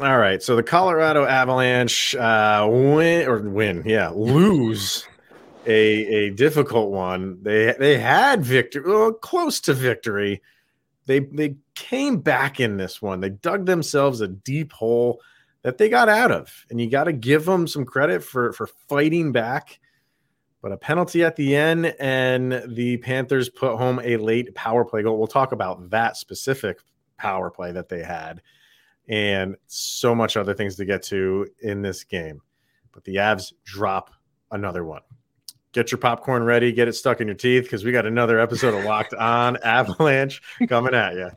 All right, so the Colorado Avalanche uh, win or win, yeah, lose a a difficult one. They they had victory, well, close to victory. They they came back in this one. They dug themselves a deep hole that they got out of, and you got to give them some credit for for fighting back. But a penalty at the end, and the Panthers put home a late power play goal. We'll talk about that specific power play that they had and so much other things to get to in this game. But the Avs drop another one. Get your popcorn ready, get it stuck in your teeth because we got another episode of Locked On Avalanche coming at you.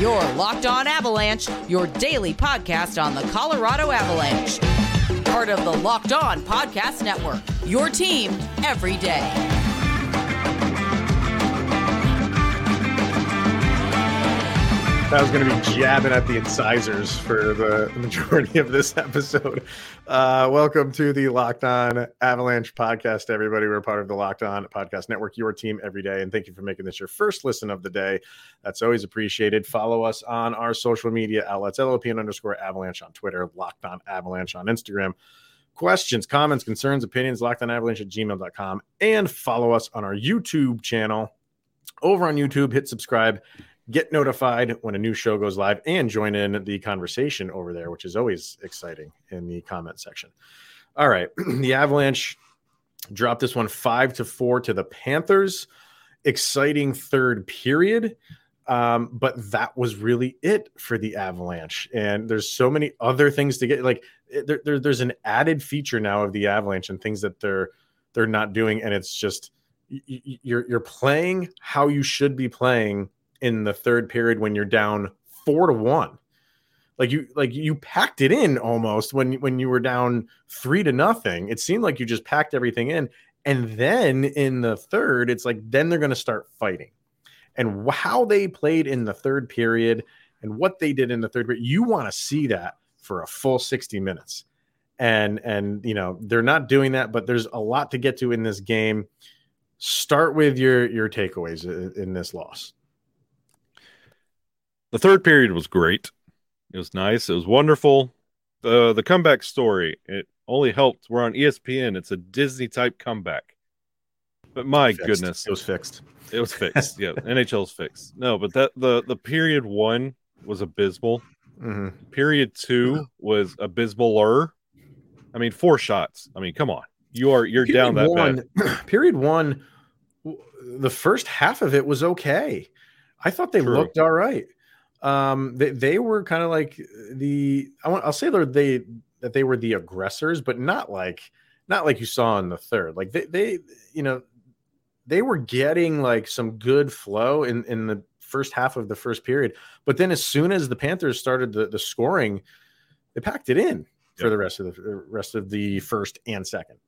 Your Locked On Avalanche, your daily podcast on the Colorado Avalanche. Part of the Locked On Podcast Network. Your team every day. I was going to be jabbing at the incisors for the majority of this episode. Uh, welcome to the Locked On Avalanche podcast, everybody. We're part of the Locked On Podcast Network, your team every day. And thank you for making this your first listen of the day. That's always appreciated. Follow us on our social media outlets, LOPN underscore Avalanche on Twitter, Locked On Avalanche on Instagram. Questions, comments, concerns, opinions, locked on avalanche at gmail.com. And follow us on our YouTube channel. Over on YouTube, hit subscribe get notified when a new show goes live and join in the conversation over there, which is always exciting in the comment section. All right. the Avalanche dropped this one five to four to the Panthers. Exciting third period. Um, but that was really it for the Avalanche. And there's so many other things to get like there, there, there's an added feature now of the Avalanche and things that they're they're not doing. And it's just you're you're playing how you should be playing in the third period when you're down four to one. Like you like you packed it in almost when when you were down three to nothing. It seemed like you just packed everything in. And then in the third, it's like then they're going to start fighting. And how they played in the third period and what they did in the third period, you want to see that for a full 60 minutes. And and you know, they're not doing that, but there's a lot to get to in this game. Start with your your takeaways in this loss the third period was great. It was nice. It was wonderful. The the comeback story it only helped. We're on ESPN. It's a Disney type comeback. But my goodness, it was fixed. It was fixed. yeah, NHL's fixed. No, but that the the period one was abysmal. Mm-hmm. Period two was abysmaler. I mean, four shots. I mean, come on, you are you're period down that one, bad. Period one, the first half of it was okay. I thought they True. looked all right um, they, they were kind of like the I want I'll say they're they that they were the aggressors, but not like not like you saw in the third. Like they they you know they were getting like some good flow in in the first half of the first period, but then as soon as the Panthers started the the scoring, they packed it in for the rest of the rest of the first and second.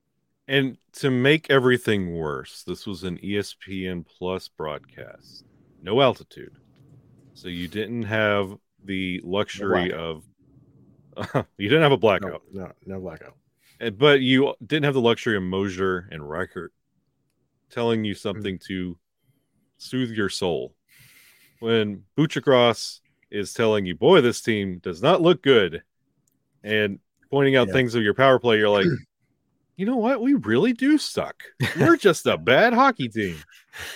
And to make everything worse, this was an ESPN Plus broadcast. No altitude. So you didn't have the luxury no of you didn't have a blackout. No, no, no blackout. And, but you didn't have the luxury of Moser and Rycroft telling you something mm-hmm. to soothe your soul. When Buchacross is telling you, boy, this team does not look good, and pointing out yeah. things of your power play, you're like, you know what? We really do suck. We're just a bad hockey team.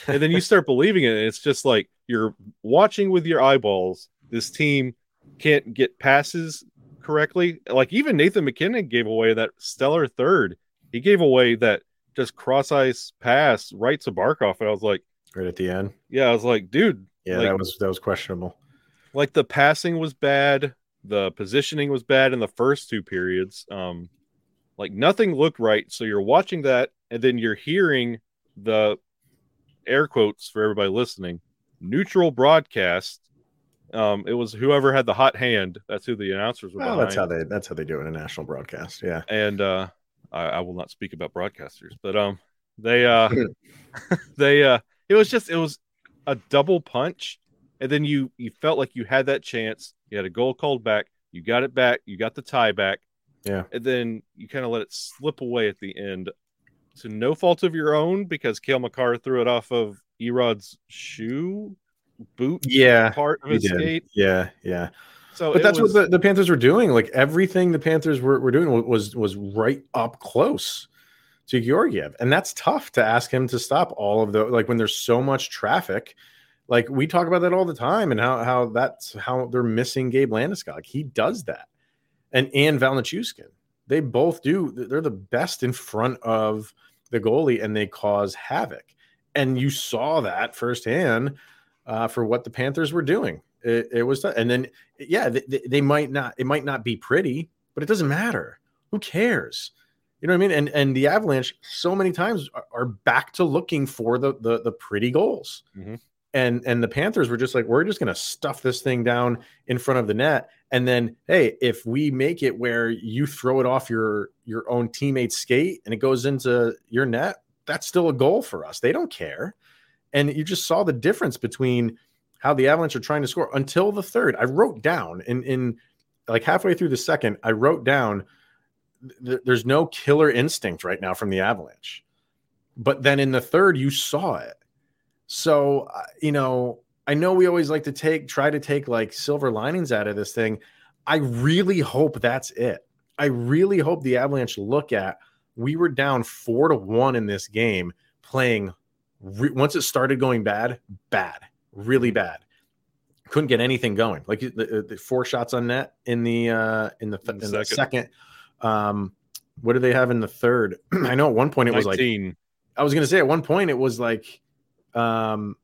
And then you start believing it. And it's just like you're watching with your eyeballs. This team can't get passes correctly. Like even Nathan MacKinnon gave away that stellar third. He gave away that just cross ice pass right to Barkov. And I was like, right at the end. Yeah, I was like, dude. Yeah, like, that was that was questionable. Like the passing was bad. The positioning was bad in the first two periods. Um, like nothing looked right. So you're watching that, and then you're hearing the air quotes for everybody listening neutral broadcast. Um, it was whoever had the hot hand. That's who the announcers were. Well, that's how they that's how they do it in a national broadcast. Yeah. And uh, I, I will not speak about broadcasters, but um, they uh, they uh, it was just it was a double punch, and then you you felt like you had that chance. You had a goal called back. You got it back. You got the tie back. Yeah. And then you kind of let it slip away at the end to no fault of your own because Cale Makar threw it off of Erod's shoe boot yeah part of his skate. Yeah, yeah. So but that's was- what the, the Panthers were doing. Like everything the Panthers were, were doing was was right up close to Georgiev, and that's tough to ask him to stop all of the like when there's so much traffic. Like we talk about that all the time, and how how that's how they're missing Gabe Landeskog. He does that, and and Val Nichushkin. They both do. They're the best in front of the goalie, and they cause havoc. And you saw that firsthand uh, for what the Panthers were doing. It, it was, and then yeah, they, they might not. It might not be pretty, but it doesn't matter. Who cares? You know what I mean? And and the Avalanche so many times are, back to looking for the the, the pretty goals. Mhm. And and the Panthers were just like, we're just gonna stuff this thing down in front of the net. And then, hey, if we make it where you throw it off your your own teammate's skate and it goes into your net, that's still a goal for us. They don't care. And you just saw the difference between how the Avalanche are trying to score until the third. I wrote down in in like halfway through the second, I wrote down th- there's no killer instinct right now from the Avalanche. But then in the third, you saw it. So, uh, you know, I know we always like to take, try to take like silver linings out of this thing. I really hope that's it. I really hope the Avalanche look at we were down four to one in this game, playing re- once it started going bad, bad, really bad. Couldn't get anything going. Like the, the four shots on net in the uh in the, th- In in the second. second. Um, what do they have in the third? I know at one point it was like I was gonna say at one point it was like um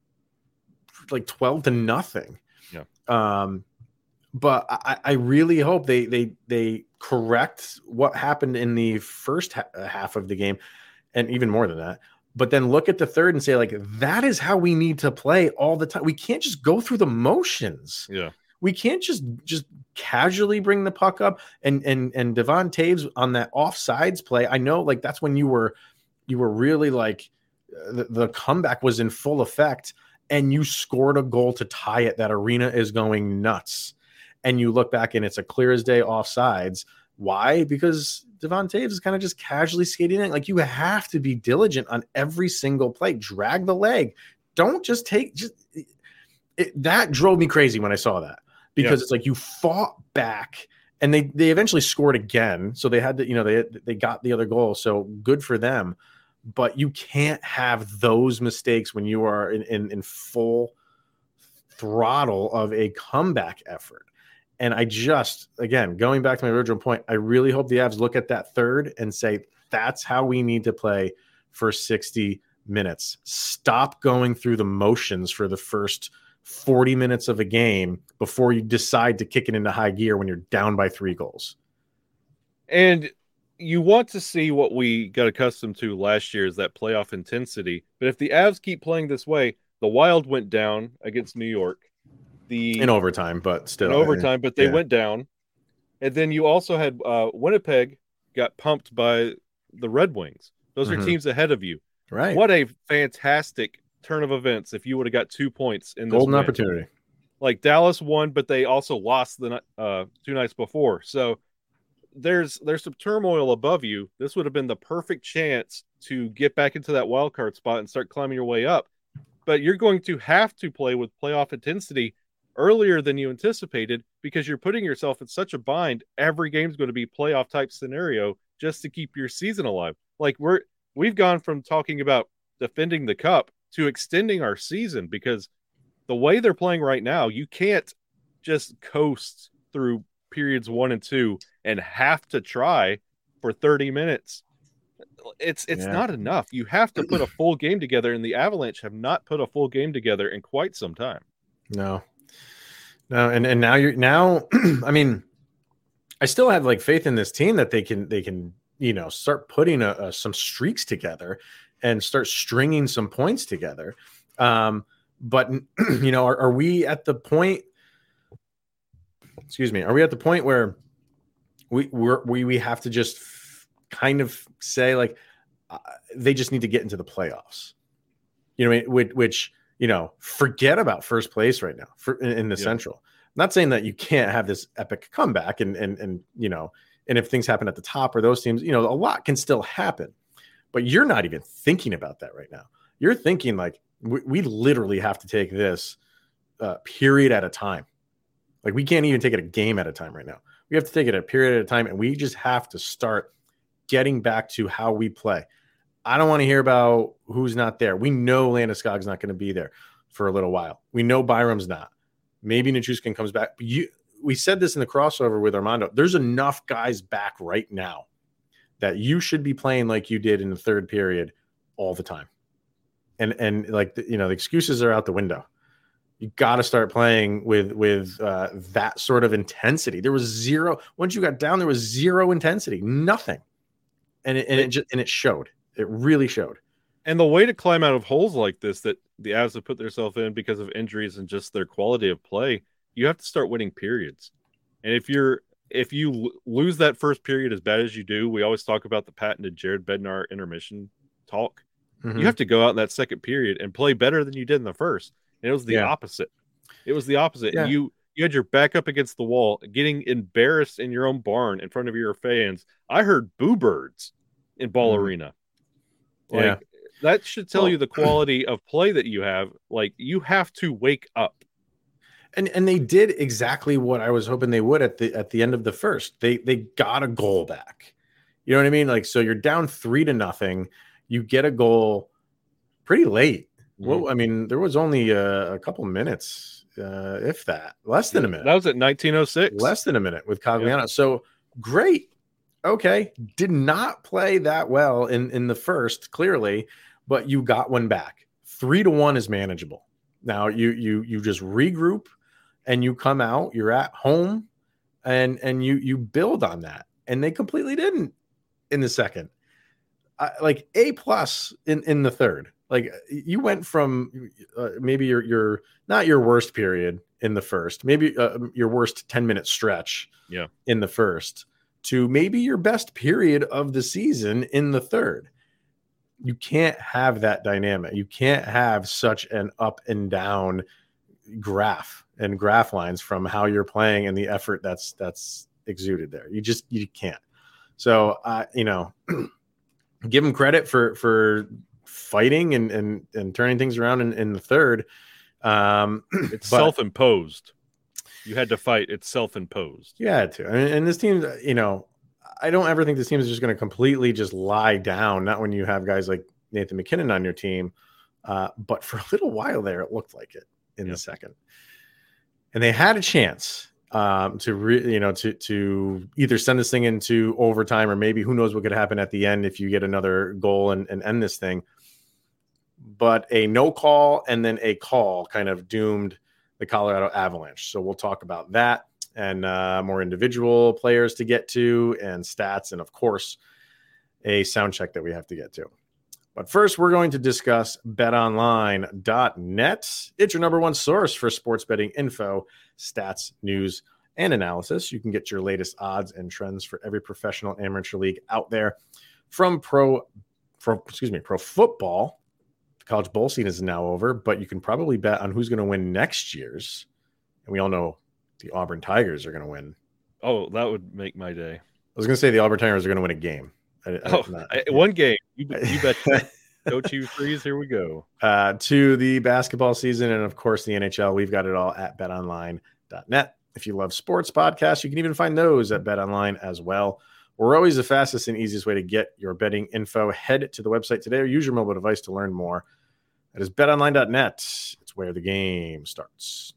like 12 to nothing. Yeah. Um but I, I really hope they they they correct what happened in the first ha- half of the game and even more than that. But then look at the third and say like that is how we need to play all the time. We can't just go through the motions yeah. we can't just just casually bring the puck up and and and Devon Toews on that offsides play. I know like that's when you were you were really like uh, the, the comeback was in full effect and you scored a goal to tie it. That arena is going nuts. And you look back and it's a clear as day offsides. Why? Because Devon Toews is kind of just casually skating in. Like you have to be diligent on every single play. Drag the leg. Don't just take just it, that drove me crazy when I saw that because it's like you fought back and they they eventually scored again so they had to you know they they got the other goal so good for them but you can't have those mistakes when you are in in, in full throttle of a comeback effort and I just again going back to my original point I really hope the Avs look at that third and say that's how we need to play for 60 minutes stop going through the motions for the first 40 minutes of a game before you decide to kick it into high gear when you're down by three goals. And you want to see what we got accustomed to last year is that playoff intensity. But if the Avs keep playing this way, the Wild went down against New York. The In overtime, but still in overtime, but they yeah. went down. And then you also had uh, Winnipeg got pumped by the Red Wings. Those Mhm. are teams ahead of you. Right. What a fantastic turn of events if you would have got two points in this golden win. opportunity? Like Dallas won, but they also lost the uh, two nights before. So there's there's some turmoil above you. This would have been the perfect chance to get back into that wild card spot and start climbing your way up. But you're going to have to play with playoff intensity earlier than you anticipated because you're putting yourself in such a bind. Every game's going to be playoff type scenario just to keep your season alive. Like we're we've gone from talking about defending the cup to extending our season because the way they're playing right now, you can't just coast through periods one and two and have to try for 30 minutes. It's it's Yeah. not enough. You have to put a full game together, and the Avalanche have not put a full game together in quite some time. No. No, and and now you're now I mean I still have like faith in this team that they can they can, you know, start putting a, a, some streaks together and start stringing some points together. Um but you know, are, are we at the point excuse me, are we at the point where we we're, we we have to just f- kind of say like uh, they just need to get into the playoffs. You know, what I mean? which, which you know, forget about first place right now for in, in the Yeah. Central. I'm not saying that you can't have this epic comeback and and and you know, and if things happen at the top or those teams, you know, a lot can still happen. But you're not even thinking about that right now. You're thinking like we, we literally have to take this uh, period at a time. Like we can't even take it a game at a time right now. We have to take it a period at a time, and we just have to start getting back to how we play. I don't want to hear about who's not there. We know Landeskog's not going to be there for a little while. We know Byram's not. Maybe Nichushkin comes back. You, we said this in the crossover with Armando. There's enough guys back right now that you should be playing like you did in the third period all the time. And and like the, you know, the excuses are out the window. You got to start playing with with uh, that sort of intensity. There was zero once you got down. There was zero intensity, nothing, and it, and it just and it showed. It really showed. And the way to climb out of holes like this that the Avs have put themselves in because of injuries and just their quality of play, you have to start winning periods. And if you're if you lose that first period as bad as you do, we always talk about the patented Jared Bednar intermission talk. Mhm. You have to go out in that second period and play better than you did in the first. And it was the Yeah. opposite. It was the opposite. Yeah. You you had your back up against the wall, getting embarrassed in your own barn in front of your fans. I heard boo birds in Ball Mhm. Arena. Yeah. Like that should tell Well- you the quality of play that you have. Like you have to wake up. and and they did exactly what I was hoping they would at the at the end of the first. They they got a goal back. You know what I mean? Like so, you're down three to nothing. You get a goal pretty late. Well, I mean, there was only a, a couple minutes, uh, if that, less than a minute. That was at 1906. less than a minute with Cogliano. So great. Okay. Did not play that well in, in the first, clearly, but you got one back. Three to one is manageable. Now you you you just regroup and you come out, you're at home and and you you build on that. And they completely didn't in the second. I, like A plus in in the third. Like you went from uh, maybe your your not your worst period in the first, maybe uh, your worst 10 minute stretch Yeah. in the first to maybe your best period of the season in the third. You can't have that dynamic. You can't have such an up and down graph and graph lines from how you're playing and the effort that's that's exuded there. You just you can't. So uh, you know, give them credit for for fighting and and and turning things around in, in the third. Um, It's but- self-imposed. You had to fight. It's self-imposed. You had to. And, and this team, you know, I don't ever think this team is just going to completely just lie down. Not when you have guys like Nathan MacKinnon on your team. Uh, but for a little while there, it looked like it in Yeah. the second. And they had a chance um, to, re- you know, to to either send this thing into overtime or maybe who knows what could happen at the end if you get another goal and, and end this thing. But a no call and then a call kind of doomed the Colorado Avalanche. So we'll talk about that and uh, more individual players to get to and stats, and of course, a sound check that we have to get to. But first, we're going to discuss betonline.net. It's your number one source for sports betting info, stats, news, and analysis. You can get your latest odds and trends for every professional amateur league out there from pro, from, excuse me, pro football. College bowl scene is now over, but you can probably bet on who's going to win next year's. And we all know the Auburn Tigers are going to win. Oh, that would make my day. I was going to say the Auburn Tigers are going to win a game. I- Oh, not- I- one game. You, you bet. Go Chiefs freeze. Here we go. uh, to the basketball season and of course the NHL. We've got it all at betonline.net. If you love sports podcasts, you can even find those at betonline as well. We're always the fastest and easiest way to get your betting info. Head to the website today or use your mobile device to learn more. That is betonline.net. It's where the game starts.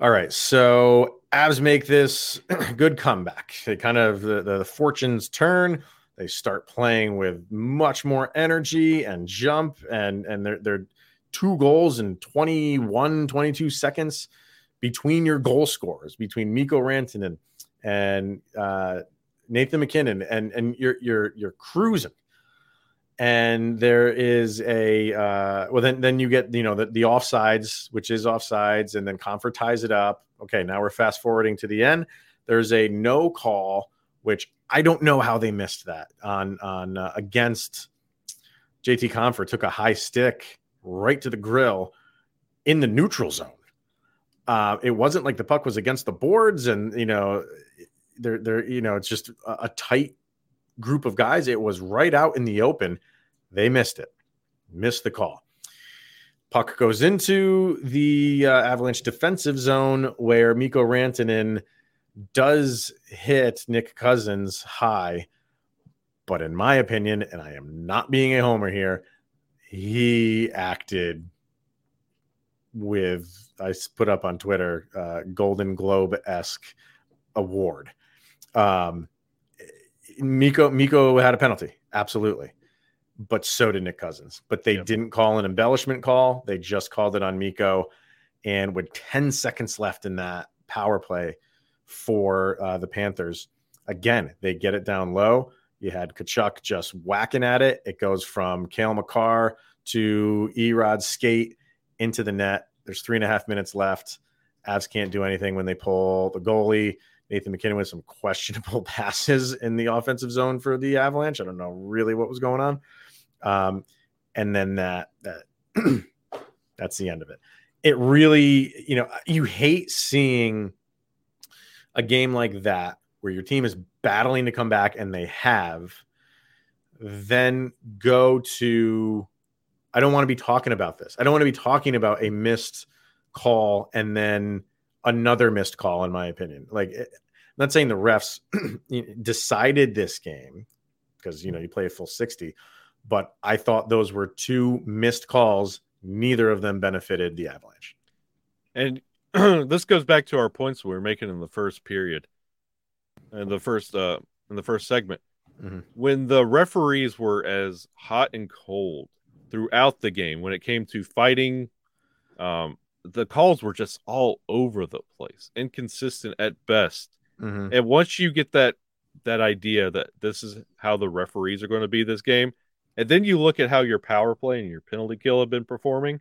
All right, so Avs make this good comeback. They kind of the, the fortunes turn. They start playing with much more energy and jump, and and they're they're two goals in 21, 22 seconds between your goal scorers, between Mikko Rantanen and uh, Nathan MacKinnon, and and you're you're you're cruising. And there is a uh, well, then then you get you know the, the offsides, which is offsides, and then Compher ties it up. Okay, now we're fast forwarding to the end. There's a no call, which I don't know how they missed that on on uh, against JT Compher took a high stick right to the grill in the neutral zone. Uh, it wasn't like the puck was against the boards, and you know, they're they're you know, it's just a, a tight group of guys. It was right out in the open. They missed it, missed the call. Puck goes into the uh, Avalanche defensive zone where Mikko Rantanen does hit Nick Cousins high. But in my opinion, and I am not being a homer here, he acted with, I put up on Twitter, uh, Golden Globe esque award. Um, Mikko, Miko had a penalty. Absolutely but so did Nick Cousins. But they yep. didn't call an embellishment call. They just called it on Mikko. And with 10 seconds left in that power play for uh, the Panthers, again, they get it down low. You had Tkachuk just whacking at it. It goes from Cale Makar to Erod skate into the net. There's three and a half minutes left. Avs can't do anything when they pull the goalie. Nathan MacKinnon with some questionable passes in the offensive zone for the Avalanche. I don't know really what was going on. Um, and then that that that's the end of it. It really, you know, you hate seeing a game like that where your team is battling to come back and they have, then go to I don't want to be talking about this. I don't want to be talking about a missed call and then another missed call, in my opinion. Like, I'm not saying the refs decided this game because you know you play a full 60, but I thought those were two missed calls. Neither of them benefited the Avalanche. And this goes back to our points we were making in the first period, and the first uh in the first segment, mm-hmm. when the referees were as hot and cold throughout the game when it came to fighting. Um, the calls were just all over the place, inconsistent at best. Mm-hmm. And once you get that that idea that this is how the referees are going to be this game, and then you look at how your power play and your penalty kill have been performing.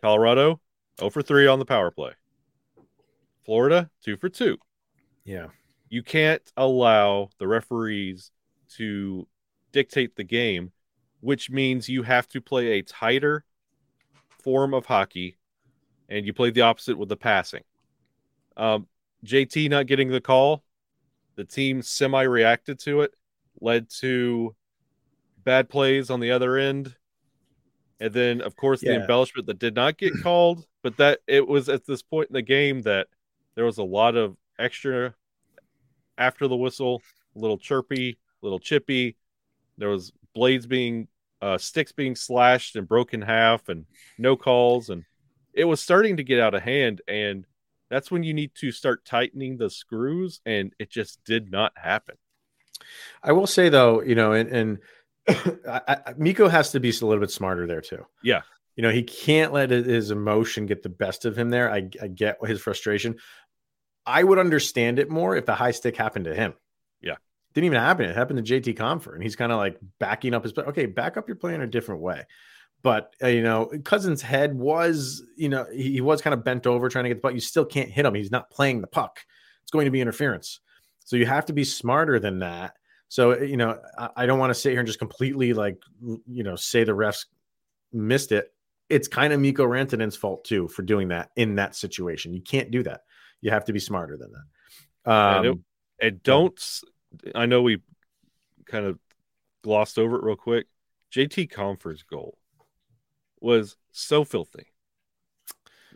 Colorado, 0 for 3 on the power play. Florida, 2 for 2. Yeah. You can't allow the referees to dictate the game, which means you have to play a tighter form of hockey and you played the opposite with the passing. Um, JT not getting the call, the team semi reacted to it, led to bad plays on the other end. And then, of course, yeah. the embellishment that did not get called, but that it was at this point in the game that there was a lot of extra after the whistle, a little chirpy, a little chippy. There was blades being, uh, sticks being slashed and broken half, and no calls, and it was starting to get out of hand. And that's when you need to start tightening the screws, and it just did not happen. I will say though, you know, and, and I, I, Mikko has to be a little bit smarter there too. Yeah. You know, he can't let his emotion get the best of him there. I, I get his frustration. I would understand it more if the high stick happened to him. Yeah. Didn't even happen. It happened to JT Compher, and he's kind of like backing up his play. Okay, back up your play in a different way. But uh, you know, Cousins' head was, you know, he, he was kind of bent over trying to get the puck. You still can't hit him. He's not playing the puck. It's going to be interference. So you have to be smarter than that. So, you know, I, I don't want to sit here and just completely like, you know, say the refs missed it. It's kind of Mikko Rantanen's fault too for doing that in that situation. You can't do that. You have to be smarter than that. Um, and, it, and don't, I know we kind of glossed over it real quick. JT Compher's goal was so filthy.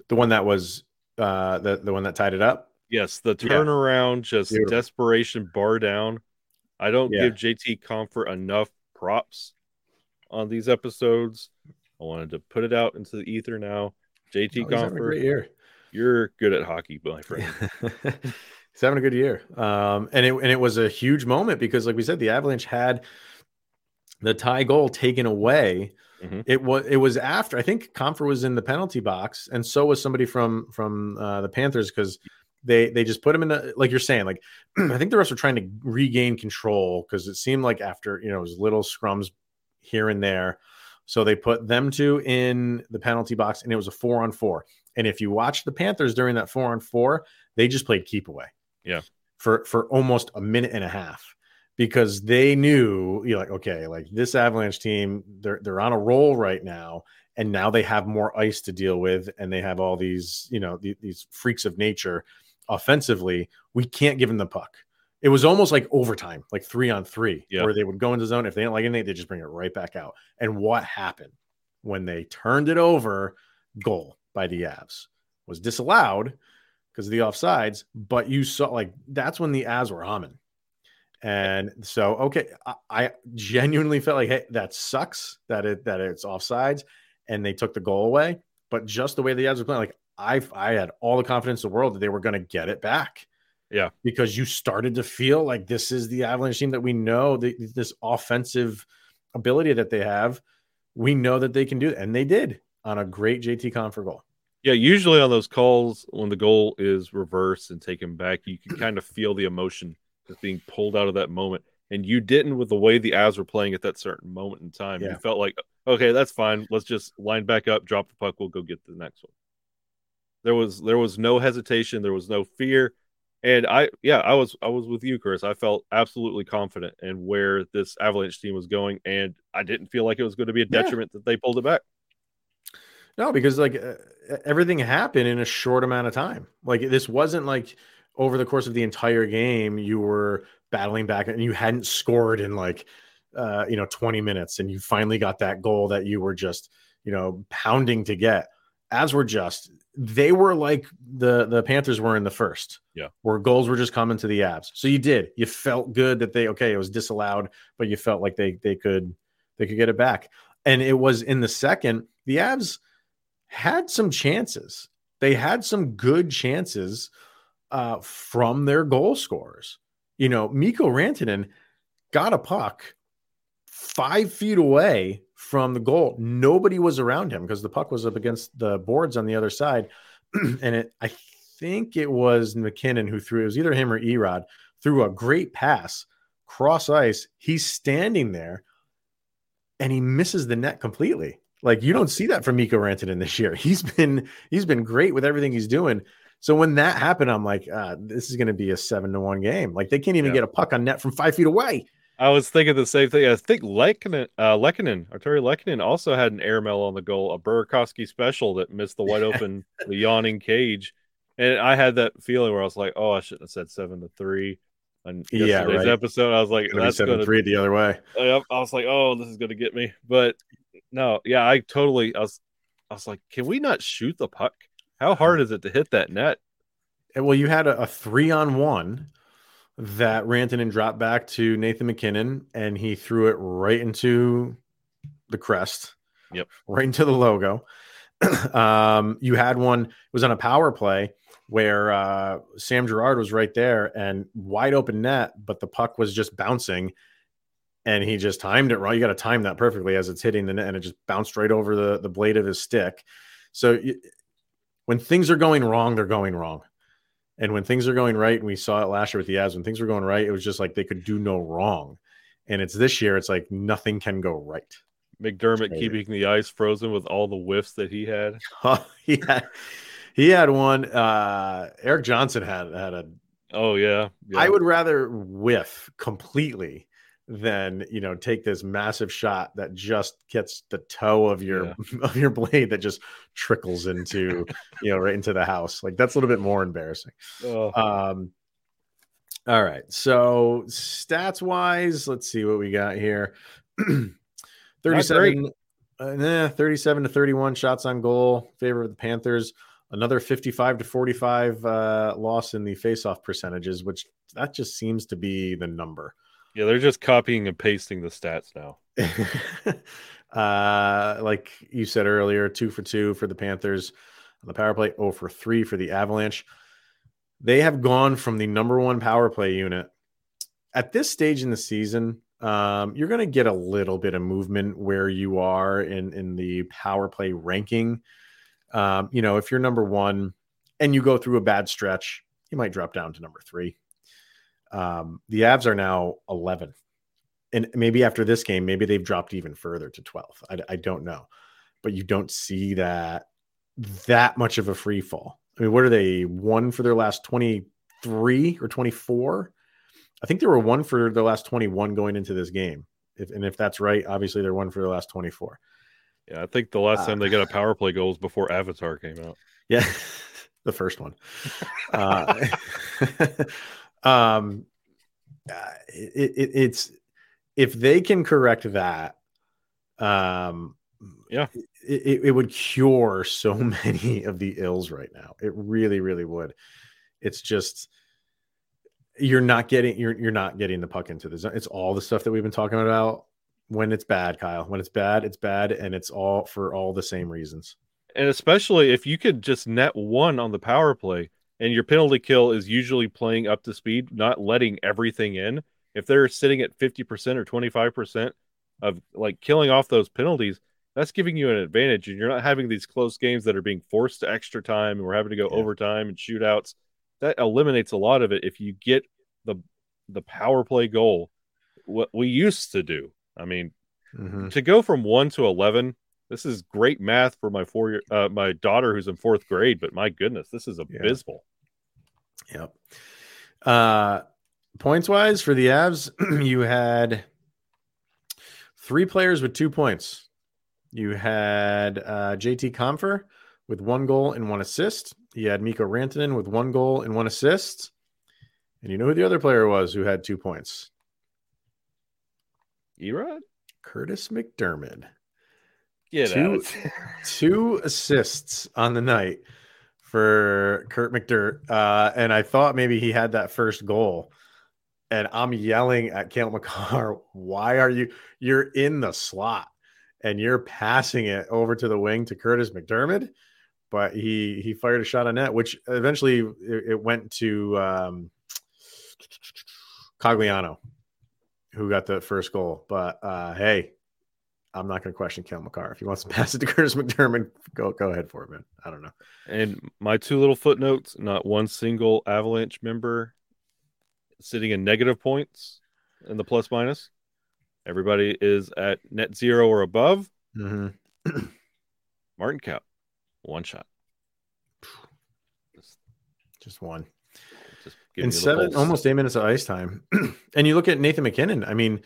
The one that was uh the the one that tied it up. Yes, the turnaround, yeah. just Beautiful. desperation, bar down. I don't yeah. give JT Compher enough props on these episodes. I wanted to put it out into the ether now. JT oh, Compher, you're good at hockey, my friend. he's having a good year, um, and it and it was a huge moment because, like we said, the Avalanche had the tie goal taken away. Mm-hmm. It was it was after I think Compher was in the penalty box, and so was somebody from from uh, the Panthers because they they just put him in the like you're saying like I think the rest were trying to regain control because it seemed like after you know it was little scrums here and there, so they put them two in the penalty box and it was a four on four. And if you watch the Panthers during that four on four, they just played keep away. Yeah, for for almost a minute and a half because they knew you're like okay like this Avalanche team they're they're on a roll right now and now they have more ice to deal with and they have all these you know these, these freaks of nature offensively, we can't give them the puck. It was almost like overtime, like three on three, where they would go into zone. If they didn't like anything, they just bring it right back out. And what happened? when they turned it over, goal by the Avs was disallowed because of the offsides. But you saw like that's when the Avs were humming. And so, okay, I, I genuinely felt like, hey, that sucks that it that it's offsides, and they took the goal away. But just the way the ads were playing, like I, I had all the confidence in the world that they were going to get it back. Yeah, because you started to feel like this is the Avalanche team that we know the, this offensive ability that they have. We know that they can do it, and they did on a great JT Compher goal. Yeah, usually on those calls when the goal is reversed and taken back, you can kind of feel the emotion that's being pulled out of that moment. And you didn't with the way the Avs were playing at that certain moment in time. Yeah. You felt like, okay, that's fine. Let's just line back up, drop the puck, we'll go get the next one. There was there was no hesitation, there was no fear. And I yeah, I was I was with you, Chris. I felt absolutely confident in where this Avalanche team was going, and I didn't feel like it was going to be a detriment yeah. that they pulled it back. No, because like uh, everything happened in a short amount of time. Like this wasn't like over the course of the entire game you were battling back and you hadn't scored in like uh, you know 20 minutes and you finally got that goal that you were just you know pounding to get. As were just they were like the the panthers were in the first yeah. where goals were just coming to the Avs so you did. You felt good that they okay it was disallowed but you felt like they they could they could get it back. And it was in the second the Avs had some chances. They had some good chances uh, from their goal scorers. You know, Mikko Rantanen got a puck five feet away from the goal. Nobody was around him because the puck was up against the boards on the other side. and it, I think it was MacKinnon who threw, it was either him or Erod, threw a great pass cross ice. He's standing there and he misses the net completely. Like you don't see that from Mikko Rantanen this year. He's been he's been great with everything he's doing. So when that happened, I'm like, uh, this is going to be a seven to one game. Like they can't even yeah. get a puck on net from five feet away. I was thinking the same thing. I think Lehkonen, uh, Lehkonen, Artturi Lehkonen also had an airmail on the goal, a Burakovsky special that missed the wide open, the yawning cage. And I had that feeling where I was like, oh, I shouldn't have said seven to three. On yeah, right. episode, I was like, gonna that's seven to three the other way. I was like, oh, this is going to get me. But no, yeah, I totally, I was, I was like, can we not shoot the puck? How hard is it to hit that net? well, you had a, a three on one that Rantanen dropped back to Nathan MacKinnon, and he threw it right into the crest. Yep, right into the logo. um, you had one. It was on a power play where uh, Sam Girard was right there and wide open net, but the puck was just bouncing, and he just timed it wrong. You got to time that perfectly as it's hitting the net, and it just bounced right over the the blade of his stick. So you, when things are going wrong, they're going wrong. And when things are going right, and we saw it last year with the Avs, when things were going right, it was just like they could do no wrong. And it's this year, it's like nothing can go right. MacDermid keeping the ice frozen with all the whiffs that he had. he had he had one. Uh, Erik Johnson had had a. Oh yeah. yeah. I would rather whiff completely than you know take this massive shot that just gets the toe of your yeah. of your blade that just trickles into you know right into the house. Like that's a little bit more embarrassing. Oh. um all right. So stats wise let's see what we got here. 37 uh, 37 to 31 shots on goal favor of the panthers. Another 55 to 45 uh loss in the face-off percentages which that just seems to be the number yeah, they're just copying and pasting the stats now. uh, like you said earlier, two for two for the Panthers on the power play, oh for three for the Avalanche. They have gone from the number one power play unit at this stage in the season. Um, you're going to get a little bit of movement where you are in in the power play ranking. Um, you know, if you're number one and you go through a bad stretch, you might drop down to number three. Um, the Avs are now 11. And maybe after this game, maybe they've dropped even further to 12th. I, I don't know. But you don't see that that much of a free fall. I mean, what are they? One for their last 23 or 24? I think they were one for their last 21 going into this game. If, and if that's right, obviously they're one for their last 24. Yeah, I think the last uh, time they got a power play goal was before Avatar came out. Yeah, the first one. uh, um, uh, it, it, it's if they can correct that, um, yeah, it, it would cure so many of the ills right now. It really, really would. It's just you're not getting you're you're not getting the puck into the zone. It's all the stuff that we've been talking about when it's bad, Kyle. When it's bad, it's bad, and it's all for all the same reasons. And especially if you could just net one on the power play, and your penalty kill is usually playing up to speed, not letting everything in. If they're sitting at fifty percent or twenty five percent of like killing off those penalties, that's giving you an advantage, and you're not having these close games that are being forced to extra time, and we're having to go yeah. overtime and shootouts. That eliminates a lot of it if you get the the power play goal. What we used to do I mean, mm-hmm. to go from one to eleven, this is great math for my four year, uh, my daughter who's in fourth grade. But my goodness, this is abysmal. Yeah. Yep. Uh, points wise for the Avs, you had three players with two points. You had uh, JT Compher with one goal and one assist. You had Mikko Rantanen with one goal and one assist. And you know who the other player was who had two points? Erod? Kurtis MacDermid. Get two, two assists on the night for Kurt McDirt. Uh, and I thought maybe he had that first goal. And I'm yelling at Cale Makar, why are you you're in the slot and you're passing it over to the wing to Kurtis MacDermid? But he he fired a shot on net, which eventually it, it went to um, Cogliano who got the first goal. But uh, hey, I'm not going to question Cale Makar. If he wants to pass it to Kurtis MacDermid, go go ahead for it, man. I don't know. And my two little footnotes: not one single Avalanche member sitting in negative points in the plus minus. Everybody is at net zero or above. Mm-hmm. Martin Kaut, one shot. Just, one. just one in seven, almost eight minutes of ice time. and you look at Nathan MacKinnon. I mean,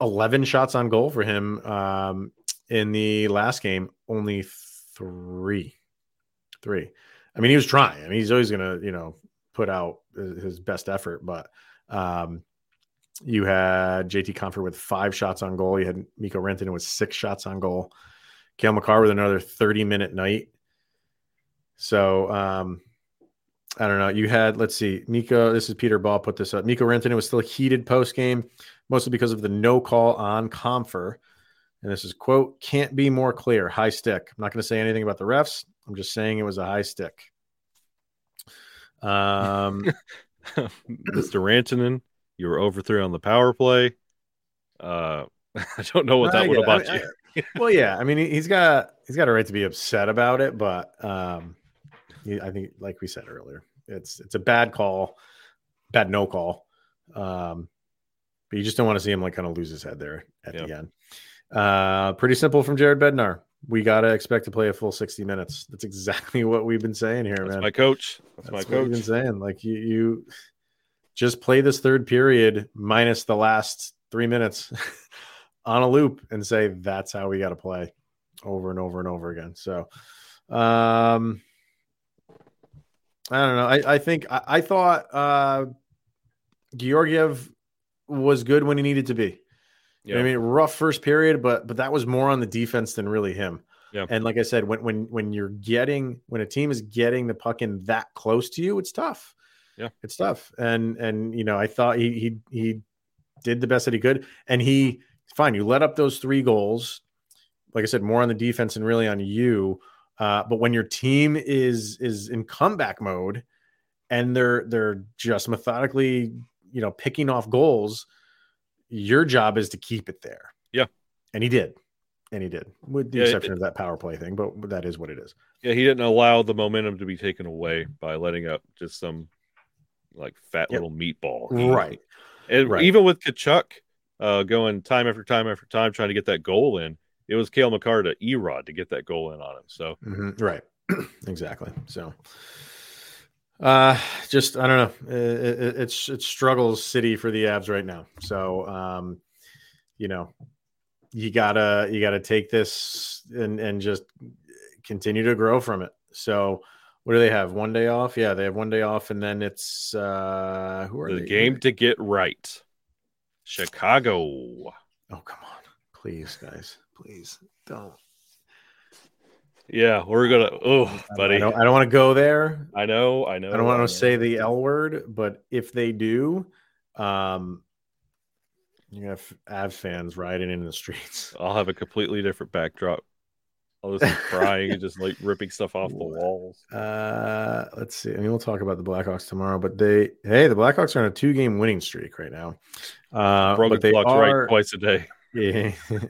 eleven shots on goal for him um, in the last game. Only three, three. I mean, he was trying. I mean, he's always going to, you know, put out his best effort. But um, you had JT Compher with five shots on goal. You had Mikko Rantanen with six shots on goal. Cale Makar with another 30 minute night. So, um, I don't know. You had, let's see, Mikko. This is Peter Baugh put this up. Mikko Rantanen was still heated post game, mostly because of the no call on Compher. And this is quote, can't be more clear. High stick. I'm not going to say anything about the refs. I'm just saying it was a high stick. Um, Mr. Rantanen, you were over three on the power play. Uh, I don't know what that would about I mean, you. I, well, yeah. I mean, he's got he's got a right to be upset about it, but um, I think, like we said earlier, it's it's a bad call, bad no call. Um, but you just don't want to see him like kind of lose his head there at yep. the end. Uh, pretty simple from Jared Bednar. We gotta expect to play a full 60 minutes. That's exactly what we've been saying here, That's man. My coach. That's, That's my coach. been saying. Like you, you just play this third period minus the last three minutes on a loop and say that's how we got to play over and over and over again. So, um, I don't know. I, I think I, I thought uh, Georgiev was good when he needed to be. Yeah. I mean, rough first period, but but that was more on the defense than really him. Yeah. And like I said, when when when you're getting when a team is getting the puck in that close to you, it's tough. Yeah, it's tough. And and you know, I thought he he he did the best that he could, and he fine. You let up those three goals. Like I said, more on the defense and really on you. Uh, but when your team is is in comeback mode and they're they're just methodically, you know, picking off goals, your job is to keep it there. Yeah. And he did. And he did, with the yeah, exception it, of that power play thing, but that is what it is. Yeah, he didn't allow the momentum to be taken away by letting up just some like fat yep. little meatball. Right. And right. even with Tkachuk uh, going time after time after time trying to get that goal in, it was Cale Makar to Erod to get that goal in on him. So mm-hmm. right, exactly. So uh just i don't know. It, it, it's it's struggles city for the avs right now. So um you know you gotta you gotta take this and and just continue to grow from it. So what do they have? One day off? Yeah they have one day off and then it's uh who are the they? game to get right. Chicago. Oh come on. Please guys. Please don't. Yeah, we're gonna. Oh, buddy, I don't, I don't want to go there. I know, I know. I don't want to say the L word, but if they do, um, you have Avs fans riding in the streets. I'll have a completely different backdrop. I'll just be crying and just like ripping stuff off the walls. Uh, let's see. I mean, we'll talk about the Blackhawks tomorrow, but they, hey, the Blackhawks are on a two-game winning streak right now. Uh, Broken but they are, right twice a day. yeah.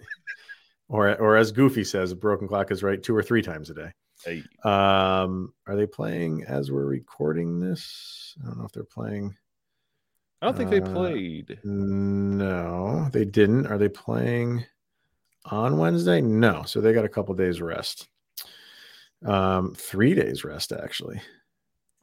or, or as Goofy says, a broken clock is right two or three times a day. Hey, Um, are they playing as we're recording this? I don't know if they're playing. I don't think they Uh, played. No, they didn't. Are they playing on Wednesday? No. So they got a couple days rest. Um, three days rest actually.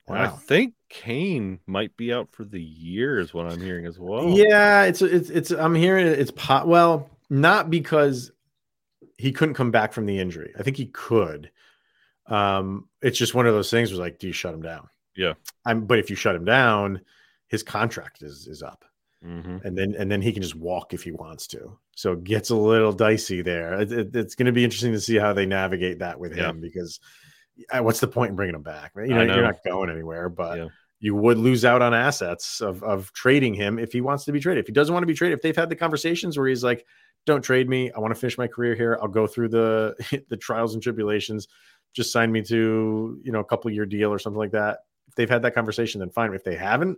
And I think Kane might be out for the year, is what I'm hearing as well. Yeah, it's it's it's. I'm hearing it's pot. Well, not because he couldn't come back from the injury. I think he could. Um, it's just one of those things. Was like, do you shut him down? Yeah. I'm. But if you shut him down, his contract is is up. hmm and then and then he can just walk if he wants to. So it gets a little dicey there. It- it- it's going to be interesting to see how they navigate that with Yeah. him because uh, what's the point in bringing him back? You know, I you're not going anywhere, but Yeah. you would lose out on assets of of trading him if he wants to be traded. If he doesn't want to be traded, if they've had the conversations where he's like, "Don't trade me. I want to finish my career here. I'll go through the the trials and tribulations. Just sign me to you know a couple year deal or something like that." If they've had that conversation, then fine. If they haven't,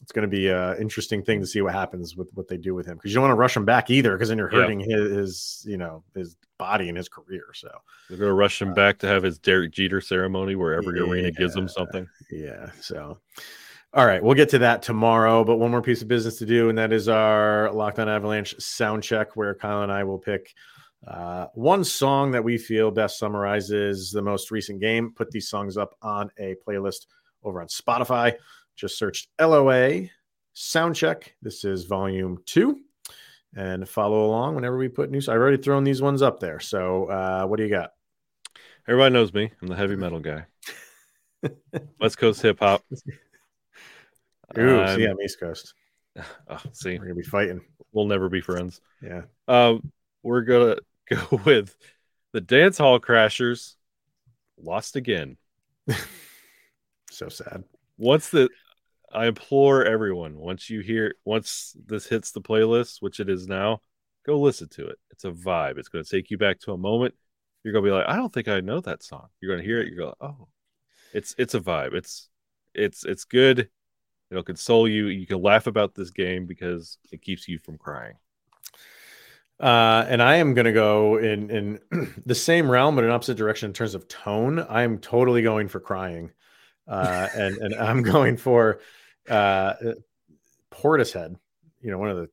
it's going to be an interesting thing to see what happens with what they do with him because you don't want to rush him back either because then you're Yeah. hurting his, his you know his body and his career. So They're going to rush him uh, back to have his Derek Jeter ceremony where every arena gives him something. yeah, so all right, we'll get to that tomorrow. But one more piece of business to do, and that is our Lockdown Avalanche sound check, where Kyle and I will pick uh, one song that we feel best summarizes the most recent game. Put these songs up on a playlist over on Spotify. Just search LOA Soundcheck. This is volume two. And follow along whenever we put new. I've already thrown these ones up there. So, uh, what do you got? Everybody knows me. I'm the heavy metal guy. West Coast hip hop. Ooh, I'm- see, I'm East Coast. oh, see, We're gonna be fighting. we'll never be friends. Yeah. Um, we're gonna go with the Dance Hall Crashers. Lost again. So sad. Once the, I implore everyone. Once you hear, once this hits the playlist, which it is now, go listen to it. It's a vibe. It's to take you back to a moment. You're to be like, I don't think I know that song. You're to hear it. You go, oh, it's it's a vibe. It's it's it's good. It'll console you. You can laugh about this game because it keeps you from crying. Uh, and I am going to go in in the same realm, but in opposite direction in terms of tone. I am totally going for crying, uh, and and I'm going for uh, Portishead. You know, one of the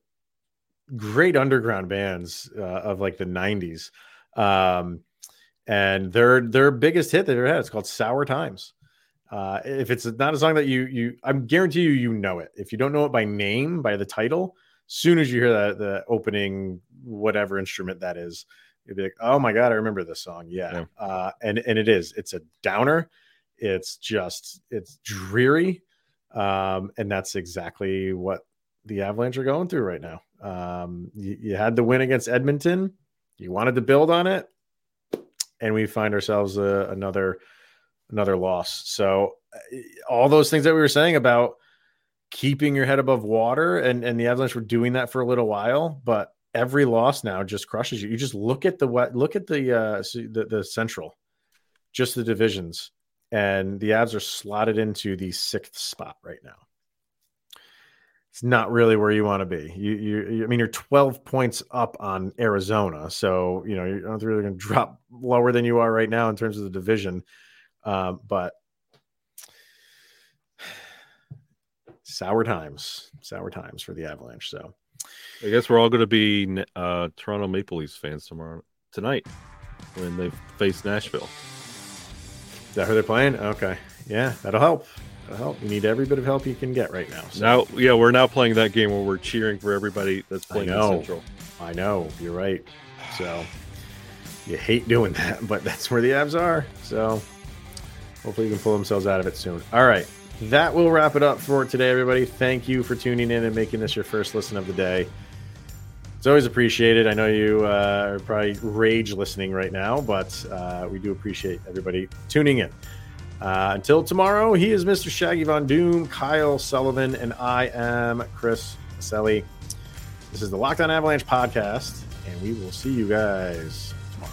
great underground bands uh, of like the '90s, um, and their their biggest hit they've ever had. It's called "Sour Times." Uh, if it's not a song that you you, I'm guarantee you you know it. If you don't know it by name, by the title, soon as you hear that the opening whatever instrument that is you'd be like oh my god i remember this song. Yeah, Uh, and and it is. It's a downer. It's just it's dreary. Um, and that's exactly what the avalanche are going through right now. Um, you, you had the win against edmonton. You wanted to build on it. And we find ourselves uh, another another loss. So uh, all those things that we were saying about keeping your head above water and and the avalanche were doing that for a little while but every loss now just crushes you. You just look at the what look at the uh the, the central just the divisions and the avs are slotted into the sixth spot right now. It's not really where you want to be. You you i mean you're 12 points up on arizona so you know you're not really going to drop lower than you are right now in terms of the division um, but sour times, sour times for the Avalanche. So I guess we're all going to be uh, Toronto Maple Leafs fans tomorrow tonight when they face Nashville. is that who they're playing? Okay, yeah, that'll help. That'll help. You need every bit of help you can get right now. So Now, yeah, we're now playing that game where we're cheering for everybody that's playing in know. Central. I know you're right. So you hate doing that, but that's where the Avs are. So hopefully, you can pull themselves out of it soon. All right. That will wrap it up for today, everybody. Thank you for tuning in and making this your first listen of the day. It's always appreciated. I know you uh, are probably rage listening right now, but uh, we do appreciate everybody tuning in. Uh, until tomorrow, he is Mr. Shaggy Von Doom, Kyle Sullivan, and I am Chris Maselli. This is the Lockdown Avalanche podcast, and we will see you guys tomorrow.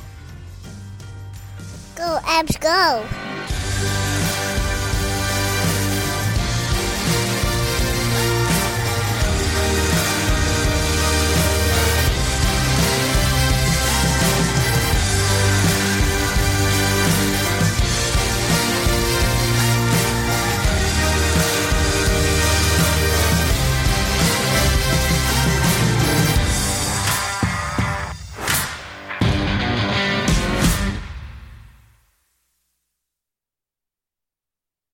Go, Avs, go.